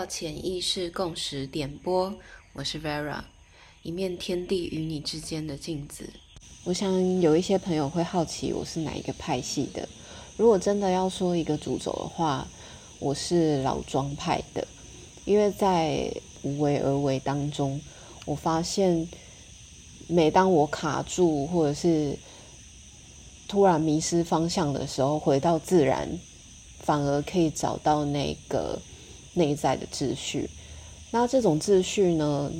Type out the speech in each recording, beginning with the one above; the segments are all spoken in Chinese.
到潜意识共识点播，我是 Vera，一面天地与你之间的镜子。我想有一些朋友会好奇我是哪一个派系的。如果真的要说一个主轴的话，我是老庄派的，因为在无为而为当中，我发现每当我卡住或者是突然迷失方向的时候，回到自然，反而可以找到那个。内在的秩序，那这种秩序呢，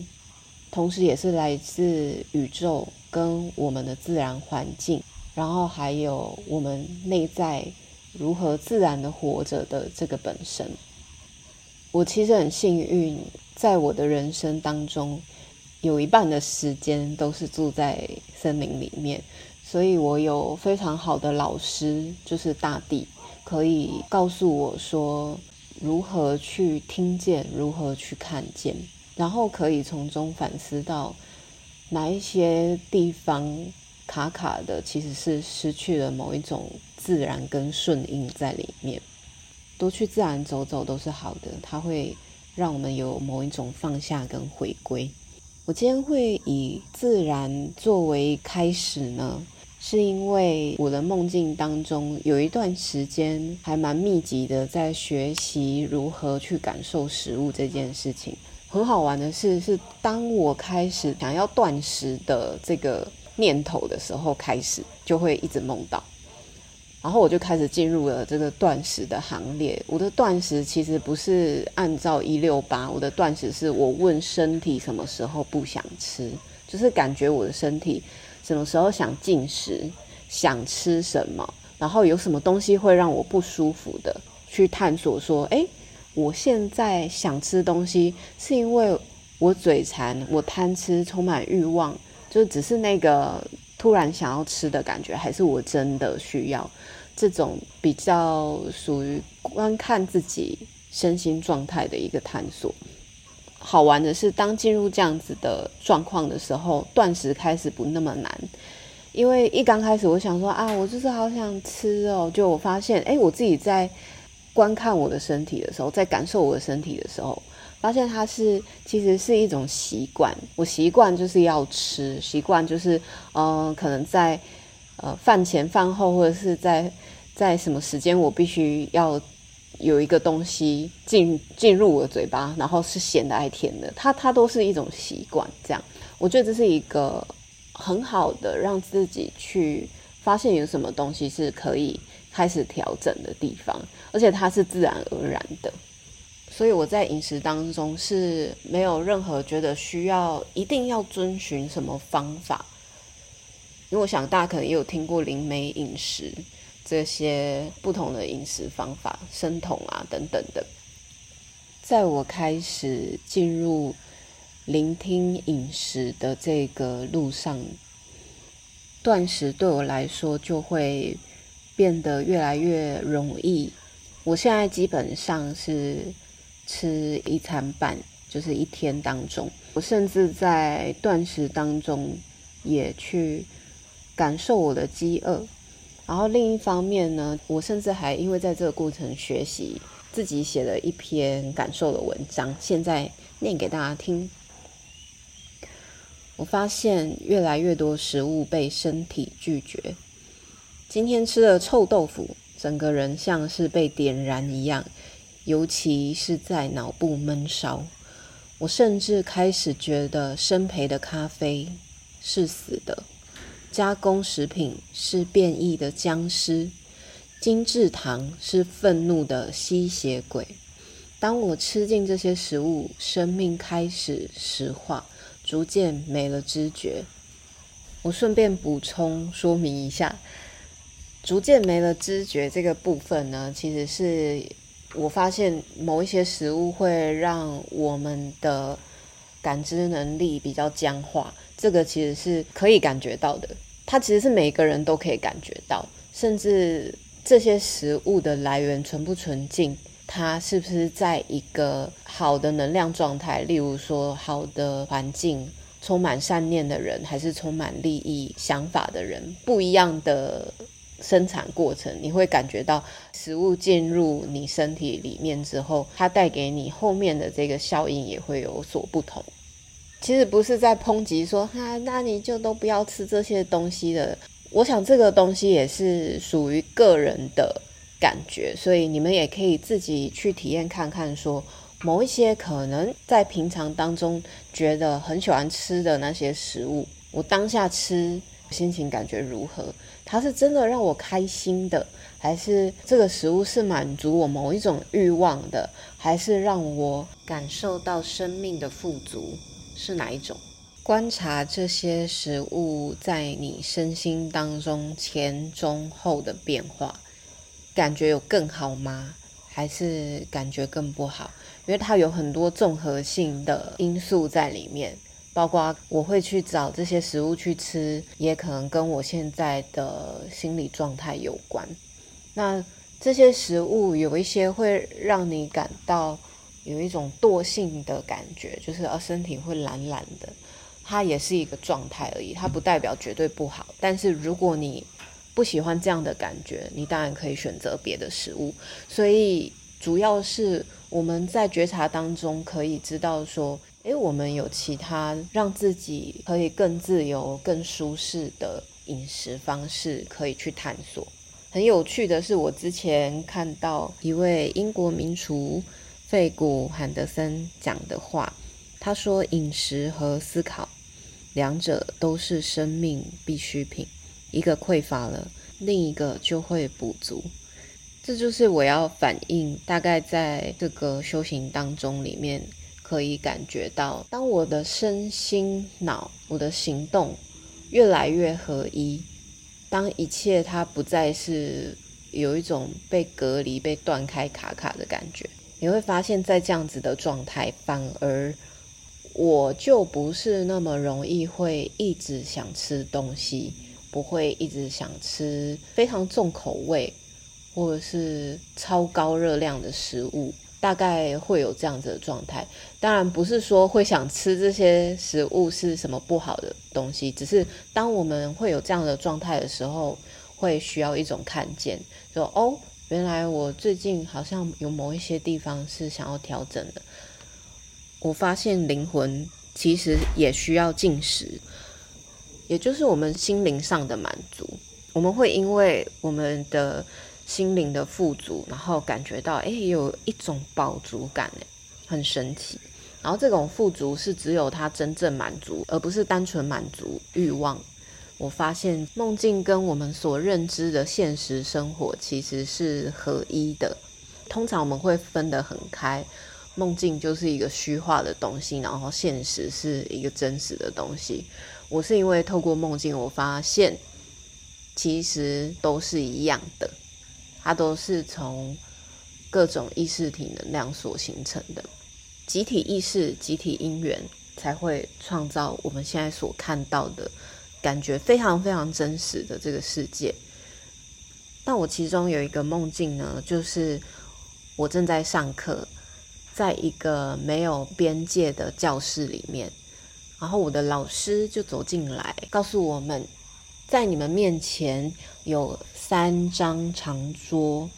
同时也是来自宇宙跟我们的自然环境，然后还有我们内在如何自然的活着的这个本身。我其实很幸运，在我的人生当中，有一半的时间都是住在森林里面，所以我有非常好的老师，就是大地，可以告诉我说。如何去听见，如何去看见，然后可以从中反思到哪一些地方卡卡的，其实是失去了某一种自然跟顺应在里面。多去自然走走都是好的，它会让我们有某一种放下跟回归。我今天会以自然作为开始呢。是因为我的梦境当中有一段时间还蛮密集的，在学习如何去感受食物这件事情。很好玩的是，是当我开始想要断食的这个念头的时候，开始就会一直梦到，然后我就开始进入了这个断食的行列。我的断食其实不是按照一六八，我的断食是我问身体什么时候不想吃，就是感觉我的身体。什么时候想进食，想吃什么，然后有什么东西会让我不舒服的，去探索说，哎，我现在想吃东西，是因为我嘴馋，我贪吃，充满欲望，就只是那个突然想要吃的感觉，还是我真的需要？这种比较属于观看自己身心状态的一个探索。好玩的是，当进入这样子的状况的时候，断食开始不那么难。因为一刚开始，我想说啊，我就是好想吃哦。就我发现，哎，我自己在观看我的身体的时候，在感受我的身体的时候，发现它是其实是一种习惯。我习惯就是要吃，习惯就是嗯，可能在呃饭前饭后，或者是在在什么时间，我必须要。有一个东西进进入我的嘴巴，然后是咸的还是甜的，它它都是一种习惯。这样，我觉得这是一个很好的让自己去发现有什么东西是可以开始调整的地方，而且它是自然而然的。所以我在饮食当中是没有任何觉得需要一定要遵循什么方法，因为我想大家可能也有听过灵媒饮食。这些不同的饮食方法、生酮啊等等的，在我开始进入聆听饮食的这个路上，断食对我来说就会变得越来越容易。我现在基本上是吃一餐半，就是一天当中，我甚至在断食当中也去感受我的饥饿。然后另一方面呢，我甚至还因为在这个过程学习，自己写了一篇感受的文章，现在念给大家听。我发现越来越多食物被身体拒绝。今天吃了臭豆腐，整个人像是被点燃一样，尤其是在脑部闷烧。我甚至开始觉得生培的咖啡是死的。加工食品是变异的僵尸，精致糖是愤怒的吸血鬼。当我吃进这些食物，生命开始石化，逐渐没了知觉。我顺便补充说明一下，逐渐没了知觉这个部分呢，其实是我发现某一些食物会让我们的感知能力比较僵化。这个其实是可以感觉到的，它其实是每个人都可以感觉到，甚至这些食物的来源纯不纯净，它是不是在一个好的能量状态，例如说好的环境，充满善念的人，还是充满利益想法的人，不一样的生产过程，你会感觉到食物进入你身体里面之后，它带给你后面的这个效应也会有所不同。其实不是在抨击说哈，那你就都不要吃这些东西的。我想这个东西也是属于个人的感觉，所以你们也可以自己去体验看看，说某一些可能在平常当中觉得很喜欢吃的那些食物，我当下吃心情感觉如何？它是真的让我开心的，还是这个食物是满足我某一种欲望的，还是让我感受到生命的富足？是哪一种？观察这些食物在你身心当中前、中、后的变化，感觉有更好吗？还是感觉更不好？因为它有很多综合性的因素在里面，包括我会去找这些食物去吃，也可能跟我现在的心理状态有关。那这些食物有一些会让你感到。有一种惰性的感觉，就是呃身体会懒懒的，它也是一个状态而已，它不代表绝对不好。但是如果你不喜欢这样的感觉，你当然可以选择别的食物。所以主要是我们在觉察当中可以知道说，诶，我们有其他让自己可以更自由、更舒适的饮食方式可以去探索。很有趣的是，我之前看到一位英国名厨。费古汉德森讲的话，他说：“饮食和思考，两者都是生命必需品。一个匮乏了，另一个就会补足。这就是我要反映，大概在这个修行当中里面，可以感觉到，当我的身心脑，我的行动越来越合一，当一切它不再是有一种被隔离、被断开、卡卡的感觉。”你会发现在这样子的状态，反而我就不是那么容易会一直想吃东西，不会一直想吃非常重口味或者是超高热量的食物，大概会有这样子的状态。当然不是说会想吃这些食物是什么不好的东西，只是当我们会有这样的状态的时候，会需要一种看见，说哦。原来我最近好像有某一些地方是想要调整的。我发现灵魂其实也需要进食，也就是我们心灵上的满足。我们会因为我们的心灵的富足，然后感觉到哎有一种饱足感，哎，很神奇。然后这种富足是只有它真正满足，而不是单纯满足欲望。我发现梦境跟我们所认知的现实生活其实是合一的。通常我们会分得很开，梦境就是一个虚化的东西，然后现实是一个真实的东西。我是因为透过梦境，我发现其实都是一样的，它都是从各种意识体能量所形成的。集体意识、集体因缘，才会创造我们现在所看到的。感觉非常非常真实的这个世界。那我其中有一个梦境呢，就是我正在上课，在一个没有边界的教室里面，然后我的老师就走进来，告诉我们，在你们面前有三张长桌，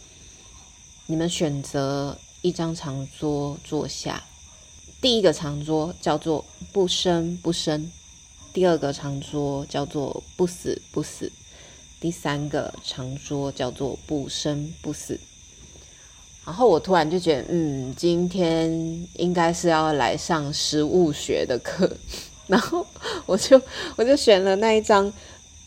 你们选择一张长桌坐下。第一个长桌叫做不生不生。第二个长桌叫做不死不死，第三个长桌叫做不生不死。然后我突然就觉得，嗯，今天应该是要来上食物学的课，然后我就我就选了那一张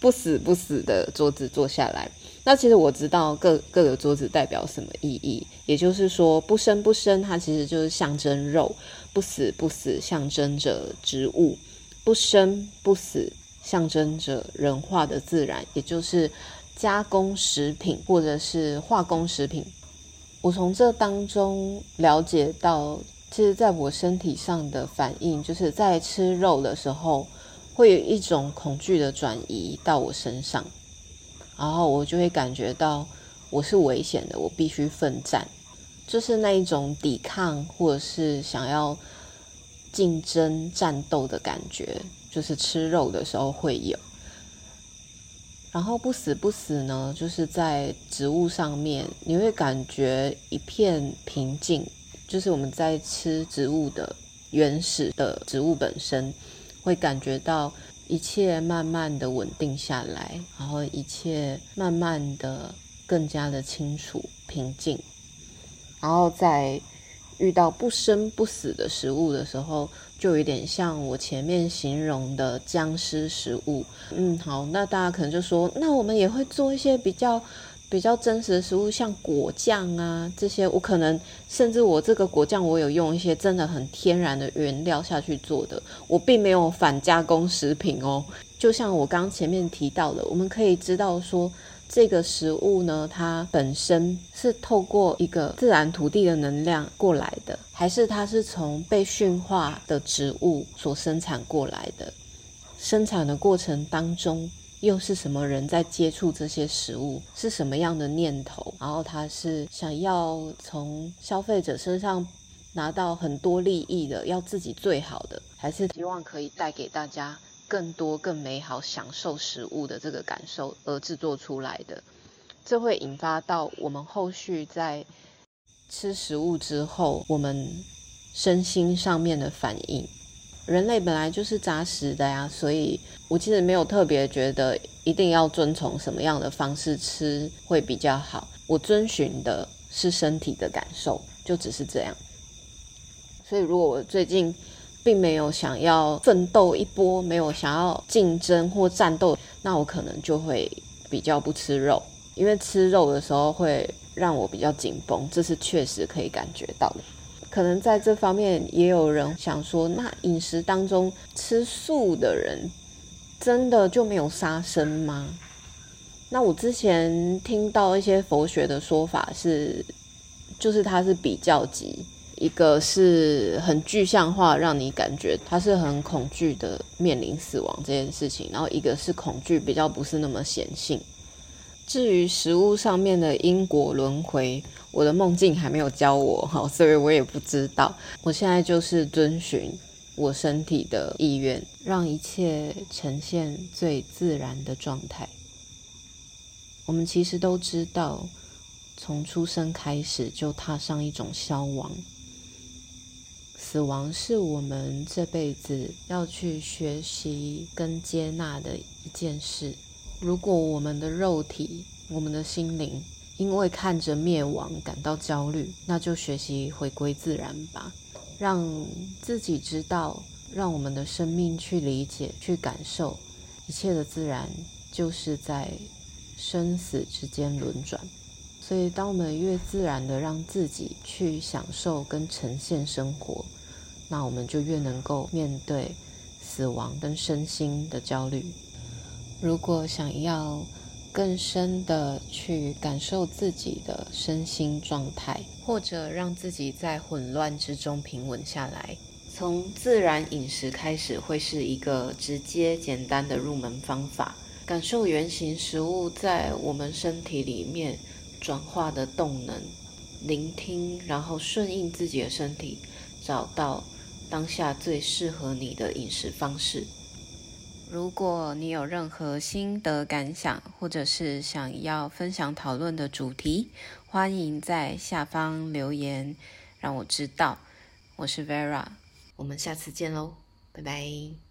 不死不死的桌子坐下来。那其实我知道各各个桌子代表什么意义，也就是说，不生不生，它其实就是象征肉；不死不死，象征着植物。不生不死，象征着人化的自然，也就是加工食品或者是化工食品。我从这当中了解到，其实在我身体上的反应，就是在吃肉的时候，会有一种恐惧的转移到我身上，然后我就会感觉到我是危险的，我必须奋战，就是那一种抵抗或者是想要。竞争战斗的感觉，就是吃肉的时候会有。然后不死不死呢，就是在植物上面，你会感觉一片平静，就是我们在吃植物的原始的植物本身，会感觉到一切慢慢的稳定下来，然后一切慢慢的更加的清楚平静，然后在遇到不生不死的食物的时候。就有点像我前面形容的僵尸食物，嗯，好，那大家可能就说，那我们也会做一些比较比较真实的食物，像果酱啊这些，我可能甚至我这个果酱我有用一些真的很天然的原料下去做的，我并没有反加工食品哦。就像我刚前面提到的，我们可以知道说。这个食物呢，它本身是透过一个自然土地的能量过来的，还是它是从被驯化的植物所生产过来的？生产的过程当中，又是什么人在接触这些食物？是什么样的念头？然后他是想要从消费者身上拿到很多利益的，要自己最好的，还是希望可以带给大家？更多、更美好享受食物的这个感受而制作出来的，这会引发到我们后续在吃食物之后，我们身心上面的反应。人类本来就是杂食的呀，所以我其实没有特别觉得一定要遵从什么样的方式吃会比较好。我遵循的是身体的感受，就只是这样。所以如果我最近，并没有想要奋斗一波，没有想要竞争或战斗，那我可能就会比较不吃肉，因为吃肉的时候会让我比较紧绷，这是确实可以感觉到的。可能在这方面也有人想说，那饮食当中吃素的人真的就没有杀生吗？那我之前听到一些佛学的说法是，就是它是比较级。一个是很具象化，让你感觉它是很恐惧的面临死亡这件事情，然后一个是恐惧比较不是那么显性。至于食物上面的因果轮回，我的梦境还没有教我哈，所以我也不知道。我现在就是遵循我身体的意愿，让一切呈现最自然的状态。我们其实都知道，从出生开始就踏上一种消亡。死亡是我们这辈子要去学习跟接纳的一件事。如果我们的肉体、我们的心灵因为看着灭亡感到焦虑，那就学习回归自然吧，让自己知道，让我们的生命去理解、去感受一切的自然，就是在生死之间轮转。所以，当我们越自然的让自己去享受跟呈现生活，那我们就越能够面对死亡跟身心的焦虑。如果想要更深的去感受自己的身心状态，或者让自己在混乱之中平稳下来，从自然饮食开始会是一个直接简单的入门方法。感受原型食物在我们身体里面。转化的动能，聆听，然后顺应自己的身体，找到当下最适合你的饮食方式。如果你有任何心得感想，或者是想要分享讨论的主题，欢迎在下方留言，让我知道。我是 Vera，我们下次见喽，拜拜。